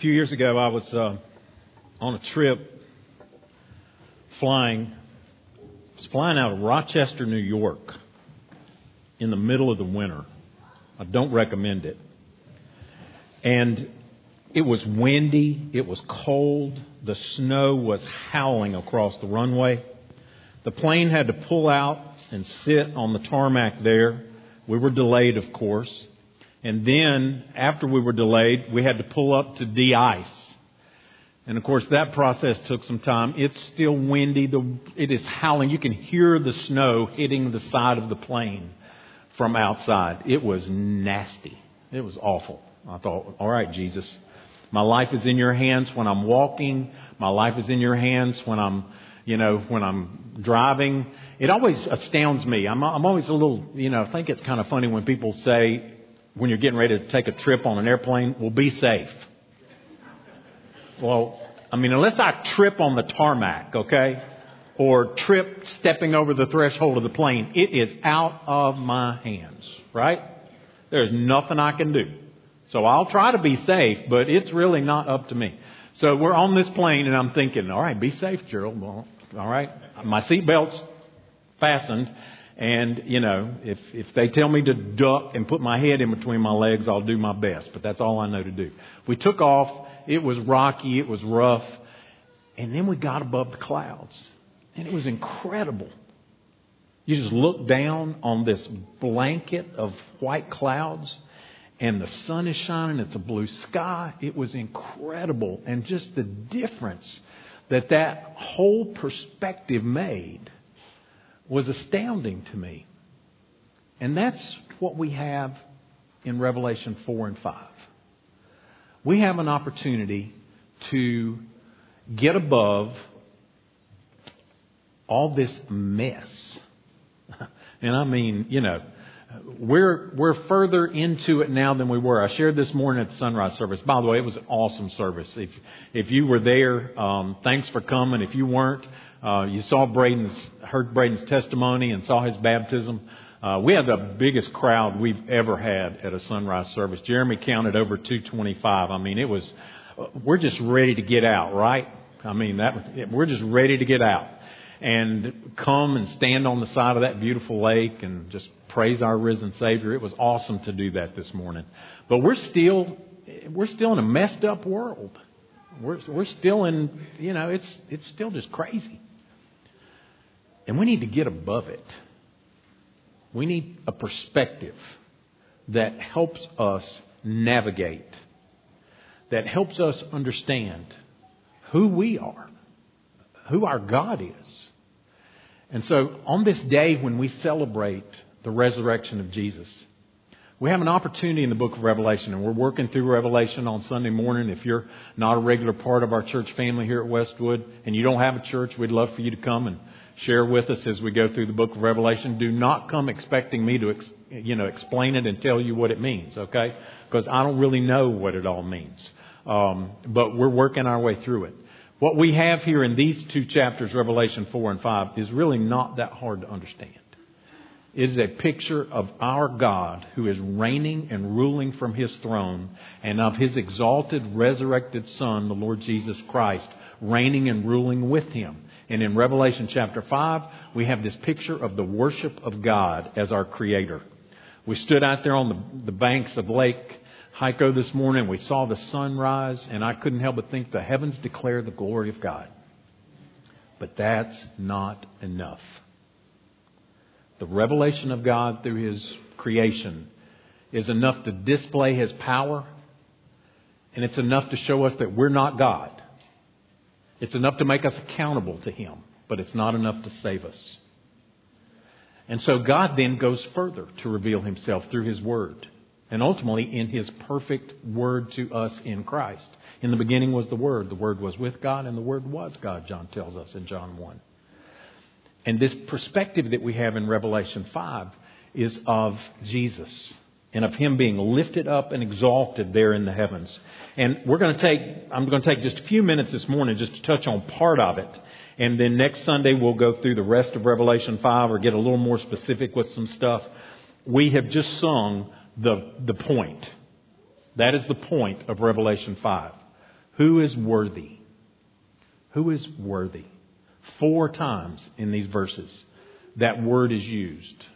A few years ago, I was uh, on a trip flying. I was flying out of Rochester, New York, in the middle of the winter. I don't recommend it. And it was windy. It was cold. The snow was howling across the runway. The plane had to pull out and sit on the tarmac there. We were delayed, of course. And then, after we were delayed, we had to pull up to de-ice. And of course, that process took some time. It's still windy. The, it is howling. You can hear the snow hitting the side of the plane from outside. It was nasty. It was awful. I thought, all right, Jesus, my life is in your hands when I'm walking. My life is in your hands when I'm, you know, when I'm driving. It always astounds me. I'm, I'm always a little, you know, I think it's kind of funny when people say, when you're getting ready to take a trip on an airplane, well, be safe. Well, I mean, unless I trip on the tarmac, okay, or trip stepping over the threshold of the plane, it is out of my hands, right? There's nothing I can do. So I'll try to be safe, but it's really not up to me. So we're on this plane and I'm thinking, all right, be safe, Gerald. Well, all right. My seatbelt's fastened and, you know, if, if they tell me to duck and put my head in between my legs, I'll do my best. But that's all I know to do. We took off. It was rocky. It was rough. And then we got above the clouds. And it was incredible. You just look down on this blanket of white clouds and the sun is shining. It's a blue sky. It was incredible. And just the difference that that whole perspective made was astounding to me. And that's what we have in Revelation 4 and 5. We have an opportunity to get above all this mess. and I mean, you know, we're, we're further into it now than we were. I shared this morning at the sunrise service. By the way, it was an awesome service. If, if you were there, um, thanks for coming. If you weren't, uh, you saw Braden's, heard Braden's testimony and saw his baptism. Uh, we had the biggest crowd we've ever had at a sunrise service. Jeremy counted over 225. I mean, it was, we're just ready to get out, right? I mean, that, we're just ready to get out and come and stand on the side of that beautiful lake and just praise our risen Savior. It was awesome to do that this morning. But we're still, we're still in a messed up world. We're, we're still in, you know, it's, it's still just crazy. And we need to get above it. We need a perspective that helps us navigate, that helps us understand who we are, who our God is. And so on this day when we celebrate the resurrection of Jesus. We have an opportunity in the book of Revelation, and we're working through Revelation on Sunday morning. If you're not a regular part of our church family here at Westwood and you don't have a church, we'd love for you to come and share with us as we go through the book of Revelation. Do not come expecting me to, you know, explain it and tell you what it means, okay? Because I don't really know what it all means. Um, but we're working our way through it. What we have here in these two chapters, Revelation 4 and 5, is really not that hard to understand It is a picture of our God who is reigning and ruling from his throne and of his exalted resurrected Son, the Lord Jesus Christ, reigning and ruling with him. And in Revelation chapter 5, we have this picture of the worship of God as our creator. We stood out there on the, the banks of Lake Hyco this morning. We saw the sunrise, and I couldn't help but think the heavens declare the glory of God. But that's not enough. The revelation of God through His creation is enough to display His power, and it's enough to show us that we're not God. It's enough to make us accountable to Him, but it's not enough to save us. And so God then goes further to reveal Himself through His Word, and ultimately in His perfect Word to us in Christ. In the beginning was the Word. The Word was with God, and the Word was God, John tells us in John 1. And this perspective that we have in Revelation 5 is of Jesus and of him being lifted up and exalted there in the heavens. And we're going to take, I'm going to take just a few minutes this morning just to touch on part of it. And then next Sunday we'll go through the rest of Revelation 5 or get a little more specific with some stuff. We have just sung the, the point. That is the point of Revelation 5. Who is worthy? Who is worthy? Four times in these verses, that word is used.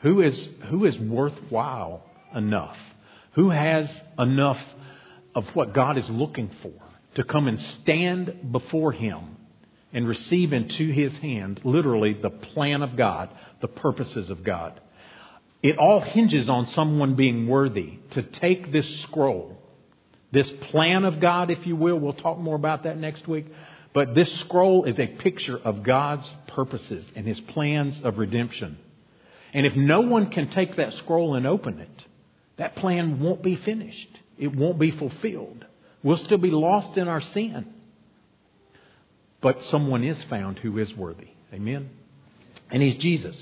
Who is, who is worthwhile enough? Who has enough of what God is looking for to come and stand before Him and receive into His hand, literally, the plan of God, the purposes of God? It all hinges on someone being worthy to take this scroll, this plan of God, if you will. We'll talk more about that next week. But this scroll is a picture of God's purposes and His plans of redemption. And if no one can take that scroll and open it, that plan won't be finished. It won't be fulfilled. We'll still be lost in our sin. But someone is found who is worthy. Amen? And he's Jesus.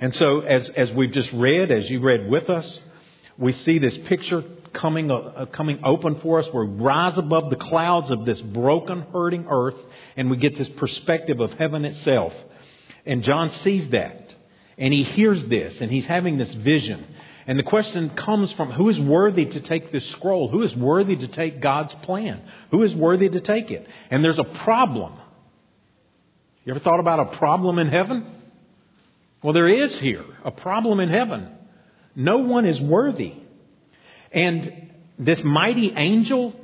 And so, as, as we've just read, as you read with us, we see this picture coming, uh, uh, coming open for us. Where we rise above the clouds of this broken, hurting earth, and we get this perspective of heaven itself. And John sees that, and he hears this, and he's having this vision. And the question comes from who is worthy to take this scroll? Who is worthy to take God's plan? Who is worthy to take it? And there's a problem. You ever thought about a problem in heaven? Well, there is here a problem in heaven. No one is worthy. And this mighty angel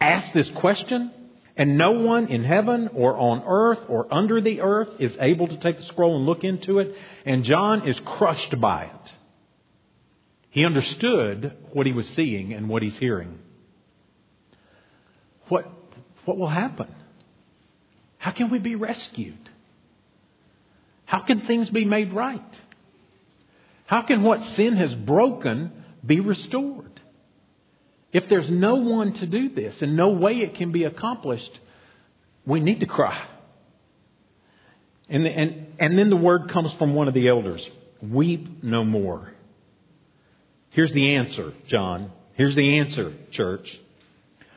asked this question, and no one in heaven or on earth or under the earth is able to take the scroll and look into it. And John is crushed by it. He understood what he was seeing and what he's hearing. What, what will happen? How can we be rescued? How can things be made right? How can what sin has broken be restored? If there's no one to do this and no way it can be accomplished, we need to cry. And, and, and then the word comes from one of the elders Weep no more. Here's the answer, John. Here's the answer, church.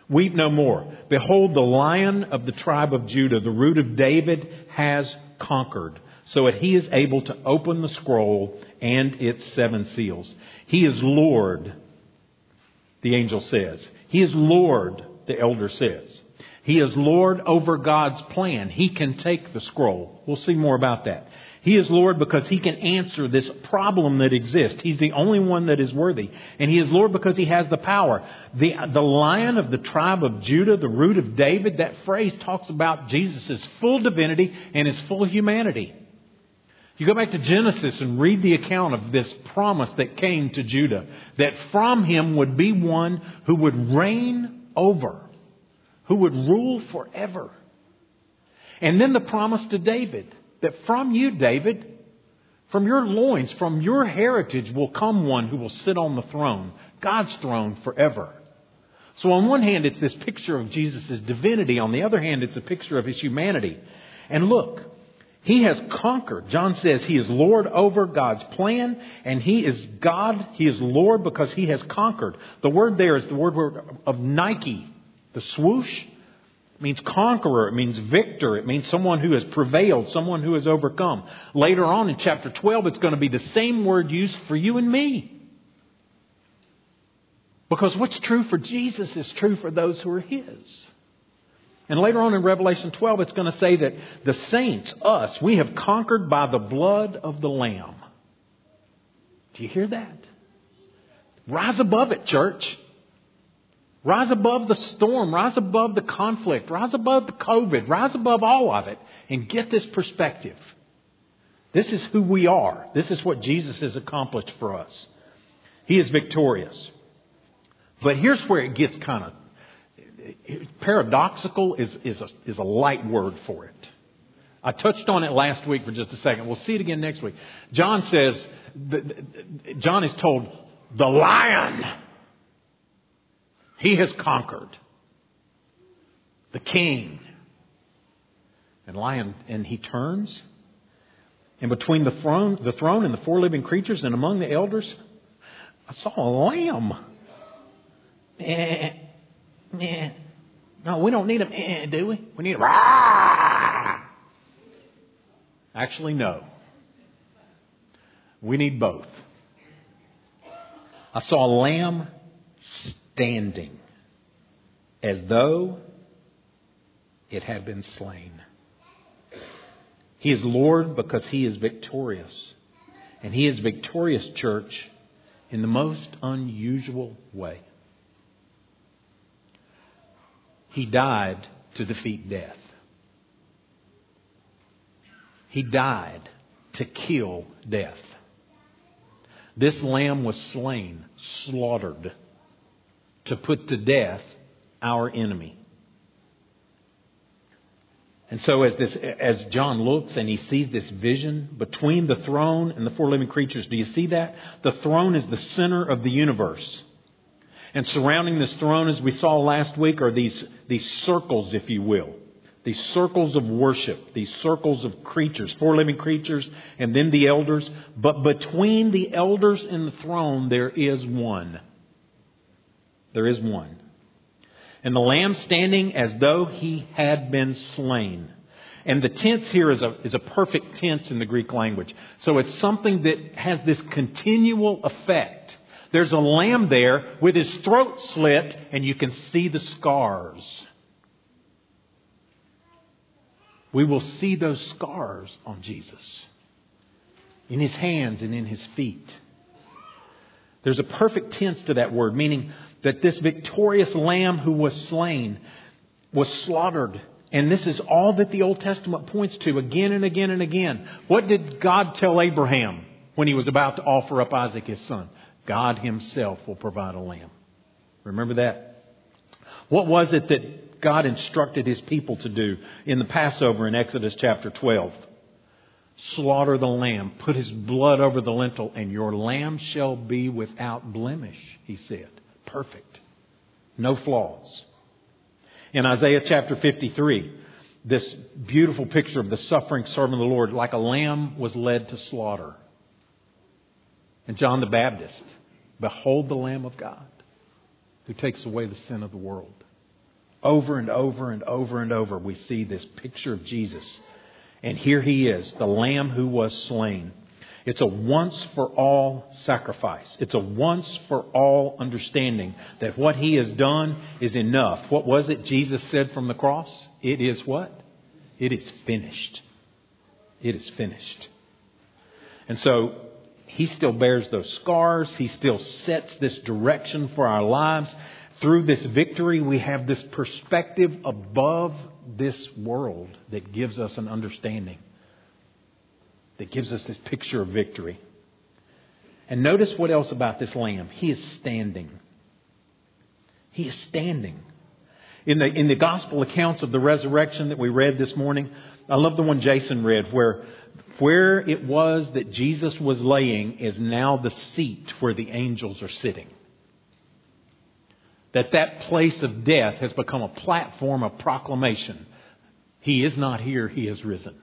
Weep no more. Behold, the lion of the tribe of Judah, the root of David, has conquered, so that he is able to open the scroll and its seven seals. He is Lord, the angel says. He is Lord, the elder says. He is Lord over God's plan. He can take the scroll. We'll see more about that. He is Lord because He can answer this problem that exists. He's the only one that is worthy. And He is Lord because He has the power. The, the lion of the tribe of Judah, the root of David, that phrase talks about Jesus' full divinity and His full humanity. You go back to Genesis and read the account of this promise that came to Judah, that from him would be one who would reign over, who would rule forever. And then the promise to David that from you, David, from your loins, from your heritage will come one who will sit on the throne, God's throne forever. So on one hand, it's this picture of Jesus' divinity. On the other hand, it's a picture of his humanity. And look, he has conquered. John says he is Lord over God's plan, and he is God. He is Lord because he has conquered. The word there is the word of Nike, the swoosh. Means conqueror. It means victor. It means someone who has prevailed, someone who has overcome. Later on in chapter 12, it's going to be the same word used for you and me. Because what's true for Jesus is true for those who are His. And later on in Revelation 12, it's going to say that the saints, us, we have conquered by the blood of the Lamb. Do you hear that? Rise above it, church. Rise above the storm. Rise above the conflict. Rise above the COVID. Rise above all of it and get this perspective. This is who we are. This is what Jesus has accomplished for us. He is victorious. But here's where it gets kind of paradoxical is, is, a, is a light word for it. I touched on it last week for just a second. We'll see it again next week. John says, John is told, the lion he has conquered. The king. And lion, and he turns. And between the throne, the throne and the four living creatures and among the elders, I saw a lamb. Eh, eh. No, we don't need them, eh, do we? We need them, rah. Actually, no. We need both. I saw a lamb standing as though it had been slain. He is Lord because he is victorious. And he is victorious, church, in the most unusual way. He died to defeat death. He died to kill death. This lamb was slain, slaughtered, to put to death our enemy. And so as this, as John looks and he sees this vision between the throne and the four living creatures, do you see that? The throne is the center of the universe. And surrounding this throne, as we saw last week, are these, these circles, if you will. These circles of worship, these circles of creatures, four living creatures, and then the elders. But between the elders and the throne, there is one. There is one and the lamb standing as though he had been slain. And the tense here is a, is a perfect tense in the Greek language. So it's something that has this continual effect. There's a lamb there with his throat slit, and you can see the scars. We will see those scars on Jesus in his hands and in his feet. There's a perfect tense to that word, meaning that this victorious lamb who was slain was slaughtered. And this is all that the Old Testament points to again and again and again. What did God tell Abraham when he was about to offer up Isaac his son? God himself will provide a lamb. Remember that? What was it that God instructed his people to do in the Passover in Exodus chapter 12? Slaughter the lamb, put his blood over the lintel, and your lamb shall be without blemish, he said perfect, no flaws. In Isaiah chapter 53, this beautiful picture of the suffering servant of the Lord, like a lamb was led to slaughter. And John the Baptist, behold the Lamb of God who takes away the sin of the world. Over and over and over and over, we see this picture of Jesus. And here he is, the Lamb who was slain. It's a once for all sacrifice. It's a once for all understanding that what he has done is enough. What was it Jesus said from the cross? It is what? It is finished. It is finished. And so he still bears those scars. He still sets this direction for our lives. Through this victory, we have this perspective above this world that gives us an understanding that gives us this picture of victory. And notice what else about this lamb. He is standing. He is standing. In the, in the gospel accounts of the resurrection that we read this morning, I love the one Jason read where, where it was that Jesus was laying is now the seat where the angels are sitting. That that place of death has become a platform of proclamation. He is not here, he has risen.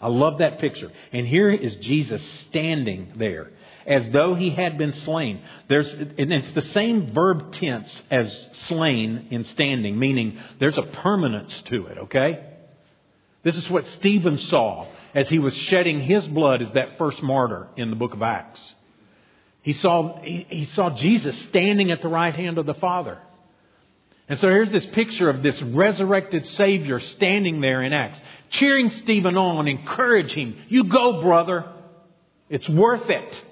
I love that picture. And here is Jesus standing there as though he had been slain. There's, and it's the same verb tense as slain in standing, meaning there's a permanence to it, okay? This is what Stephen saw as he was shedding his blood as that first martyr in the book of Acts. He saw, he, saw Jesus standing at the right hand of the Father. And so here's this picture of this resurrected Savior standing there in Acts, cheering Stephen on, encouraging him. You go, brother. It's worth it.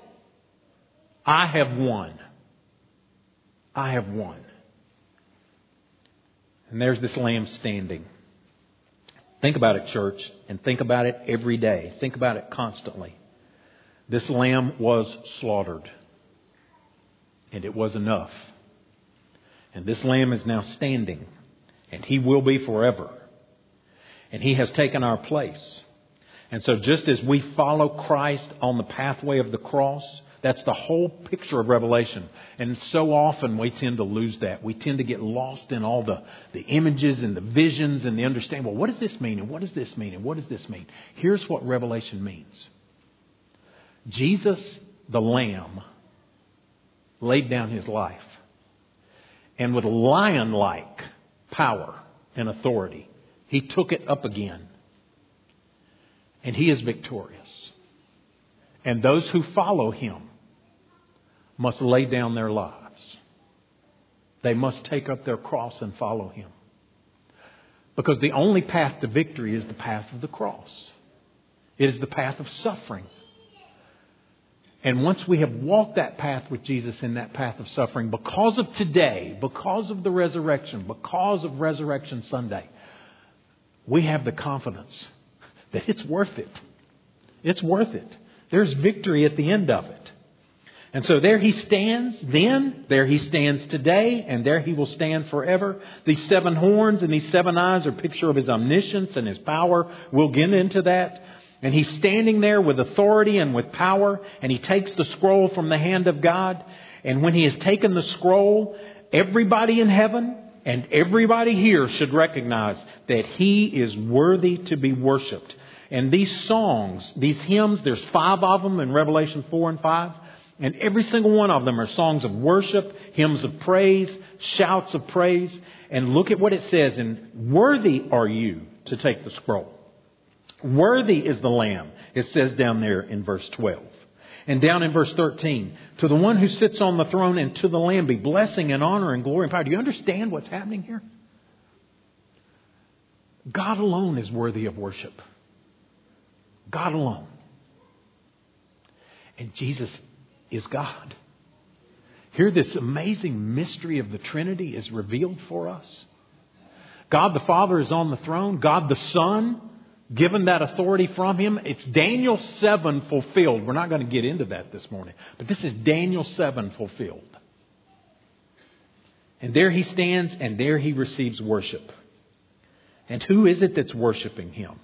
I have won. I have won. And there's this lamb standing. Think about it, church, and think about it every day. Think about it constantly. This lamb was slaughtered, and it was enough. And this lamb is now standing, and he will be forever. And he has taken our place. And so, just as we follow Christ on the pathway of the cross, that's the whole picture of Revelation. And so often we tend to lose that. We tend to get lost in all the, the images and the visions and the understanding. Well, what does this mean? And what does this mean? And what does this mean? Here's what Revelation means Jesus, the Lamb, laid down his life and with lion like power and authority, he took it up again. And he is victorious. And those who follow him must lay down their lives. They must take up their cross and follow him. Because the only path to victory is the path of the cross. It is the path of suffering. And once we have walked that path with Jesus in that path of suffering, because of today, because of the resurrection, because of Resurrection Sunday, we have the confidence that it's worth it. It's worth it. There's victory at the end of it. And so there he stands then, there he stands today, and there he will stand forever. These seven horns and these seven eyes are a picture of his omniscience and his power. We'll get into that. And he's standing there with authority and with power, and he takes the scroll from the hand of God. And when he has taken the scroll, everybody in heaven and everybody here should recognize that he is worthy to be worshiped. And these songs, these hymns, there's five of them in Revelation 4 and 5. And every single one of them are songs of worship, hymns of praise, shouts of praise. And look at what it says and worthy are you to take the scroll. Worthy is the Lamb, it says down there in verse 12. And down in verse 13, to the one who sits on the throne and to the Lamb be blessing and honor and glory and power. Do you understand what's happening here? God alone is worthy of worship. God alone. And Jesus is God. Here, this amazing mystery of the Trinity is revealed for us. God the Father is on the throne. God the Son given that authority from him. It's Daniel 7 fulfilled. We're not going to get into that this morning, but this is Daniel 7 fulfilled. And there he stands and there he receives worship. And who is it that's worshiping him?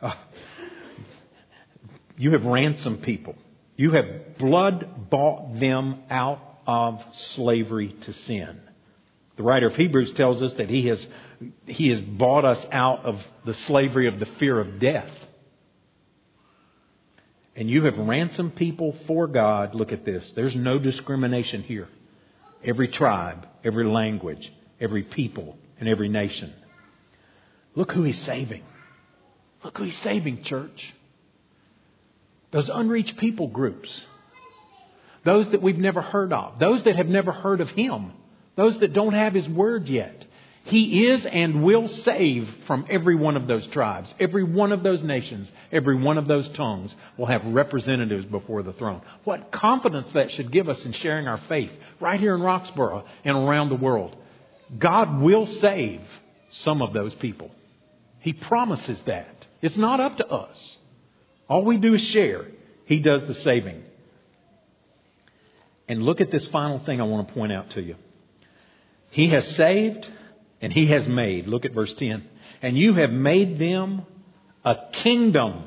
Uh, you have ransomed people. You have blood bought them out of slavery to sin. The writer of Hebrews tells us that he has, he has bought us out of the slavery of the fear of death. And you have ransomed people for God. Look at this. There's no discrimination here. Every tribe, every language, every people, and every nation. Look who he's saving. Look who he's saving, church. Those unreached people groups. Those that we've never heard of. Those that have never heard of him. Those that don't have His Word yet. He is and will save from every one of those tribes. Every one of those nations, every one of those tongues will have representatives before the throne. What confidence that should give us in sharing our faith right here in Roxboro and around the world. God will save some of those people. He promises that. It's not up to us. All we do is share. He does the saving. And look at this final thing I want to point out to you. He has saved and He has made. Look at verse 10. And you have made them a kingdom.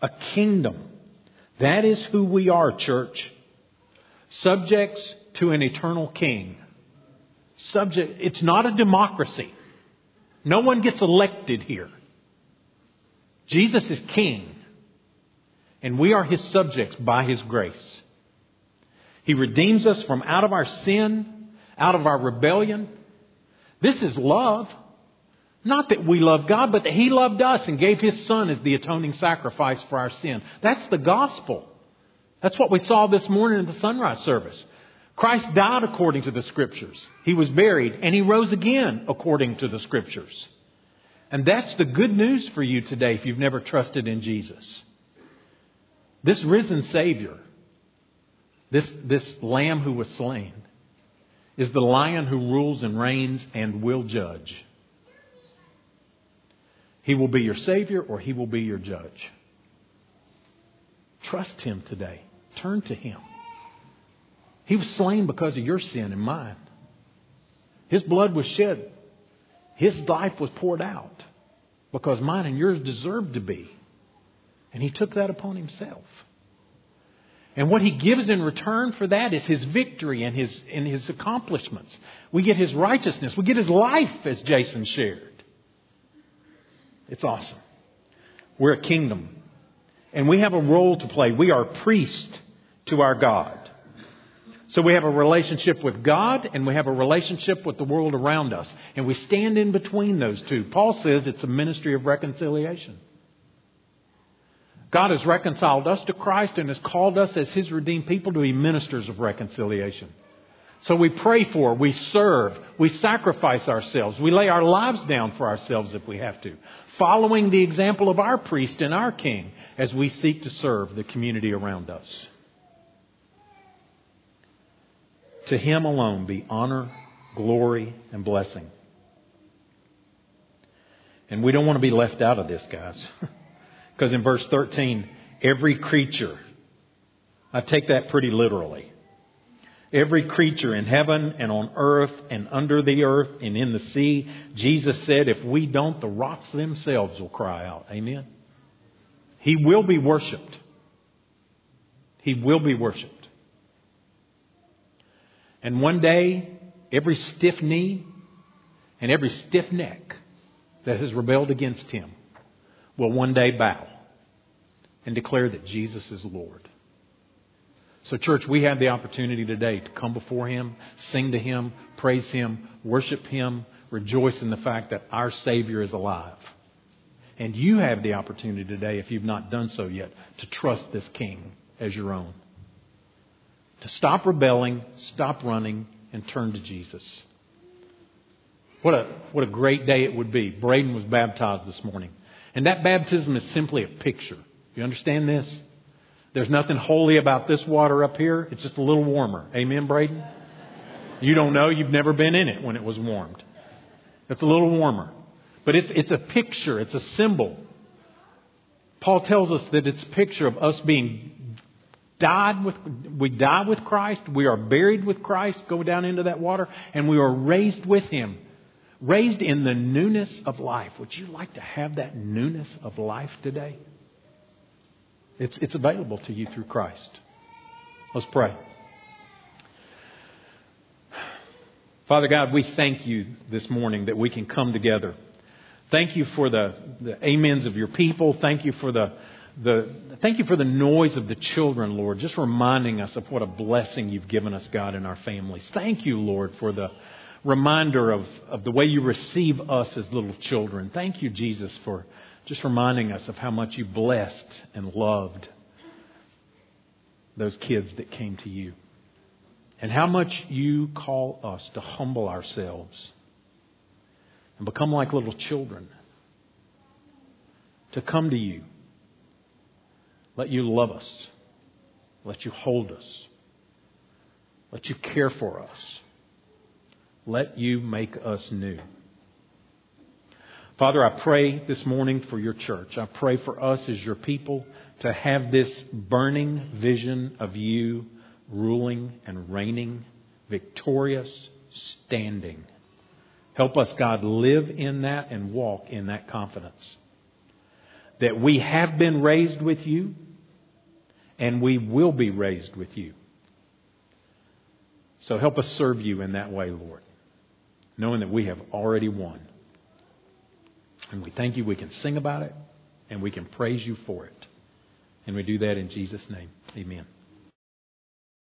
A kingdom. That is who we are, church. Subjects to an eternal king. Subject, it's not a democracy. No one gets elected here. Jesus is king. And we are his subjects by his grace. He redeems us from out of our sin out of our rebellion. This is love. Not that we love God, but that He loved us and gave His Son as the atoning sacrifice for our sin. That's the gospel. That's what we saw this morning in the sunrise service. Christ died according to the Scriptures. He was buried, and He rose again according to the Scriptures. And that's the good news for you today if you've never trusted in Jesus. This risen Savior, this, this Lamb who was slain, is the lion who rules and reigns and will judge. He will be your Savior or He will be your judge. Trust Him today. Turn to Him. He was slain because of your sin and mine. His blood was shed. His life was poured out because mine and yours deserved to be. And He took that upon Himself. And what he gives in return for that is his victory and his, and his accomplishments. We get his righteousness. We get his life, as Jason shared. It's awesome. We're a kingdom. And we have a role to play. We are priests to our God. So we have a relationship with God and we have a relationship with the world around us. And we stand in between those two. Paul says it's a ministry of reconciliation. God has reconciled us to Christ and has called us as His redeemed people to be ministers of reconciliation. So we pray for, we serve, we sacrifice ourselves, we lay our lives down for ourselves if we have to, following the example of our priest and our king as we seek to serve the community around us. To him alone be honor, glory, and blessing. And we don't want to be left out of this, guys. because in verse 13, every creature, I take that pretty literally. Every creature in heaven and on earth and under the earth and in the sea, Jesus said, if we don't, the rocks themselves will cry out. Amen. He will be worshiped. He will be worshiped. And one day, every stiff knee and every stiff neck that has rebelled against him will one day bow and declare that Jesus is Lord. So, church, we have the opportunity today to come before Him, sing to Him, praise Him, worship Him, rejoice in the fact that our Savior is alive. And you have the opportunity today, if you've not done so yet, to trust this King as your own. To stop rebelling, stop running, and turn to Jesus. What a, what a great day it would be. Braden was baptized this morning. And that baptism is simply a picture. You understand this? There's nothing holy about this water up here. It's just a little warmer. Amen, Braden? You don't know. You've never been in it when it was warmed. It's a little warmer. But it's, it's a picture. It's a symbol. Paul tells us that it's a picture of us being died with, we die with Christ. We are buried with Christ. Go down into that water. And we are raised with Him. Raised in the newness of life. Would you like to have that newness of life today? It's, it's available to you through Christ. Let's pray. Father God, we thank you this morning that we can come together. Thank you for the, the amens of your people. Thank you for the, the thank you for the noise of the children, Lord, just reminding us of what a blessing you've given us, God, in our families. Thank you, Lord, for the reminder of, of the way you receive us as little children. Thank you, Jesus, for just reminding us of how much you blessed and loved those kids that came to you. And how much you call us to humble ourselves and become like little children. To come to you. Let you love us. Let you hold us. Let you care for us. Let you make us new. Father, I pray this morning for your church. I pray for us as your people to have this burning vision of you ruling and reigning, victorious, standing. Help us, God, live in that and walk in that confidence. That we have been raised with you and we will be raised with you. So help us serve you in that way, Lord, knowing that we have already won. And we thank you we can sing about it and we can praise you for it. And we do that in Jesus' name. Amen.